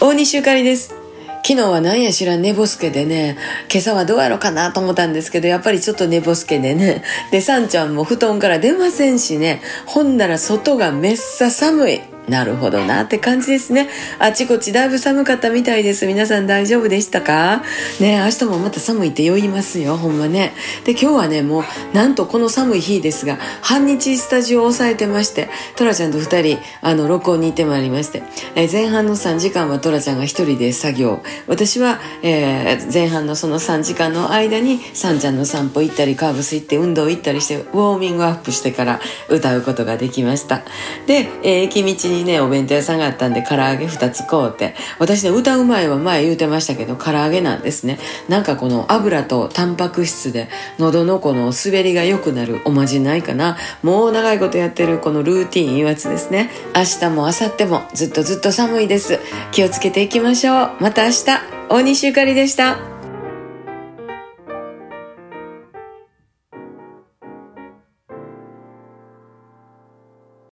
大西ゆかりです。昨日は何や知らん寝ぼすけでね、今朝はどうやろうかなと思ったんですけど、やっぱりちょっと寝ぼすけでね。で、さんちゃんも布団から出ませんしね、ほんなら外がめっさ寒い。なるほどなって感じですね。あちこちだいぶ寒かったみたいです。皆さん大丈夫でしたか？ね明日もまた寒いって酔いますよ、ほんまね。で、今日はね、もう、なんとこの寒い日ですが、半日スタジオを抑えてまして、トラちゃんと二人、あの、録音に行ってまいりまして、え前半の3時間はトラちゃんが一人で作業。私は、えー、前半のその3時間の間に、サンちゃんの散歩行ったり、カーブス行って、運動行ったりして、ウォーミングアップしてから歌うことができました。で、えー、駅道ににね、お弁当屋さんがあったんで、唐揚げ2つ買うて、私ね、歌う前は前言うてましたけど、唐揚げなんですね。なんかこの油とタンパク質で、喉のこの滑りが良くなるおまじないかな。もう長いことやってるこのルーティンいうやつですね。明日も明後日もずっとずっと寒いです。気をつけていきましょう。また明日、大西ゆかりでした。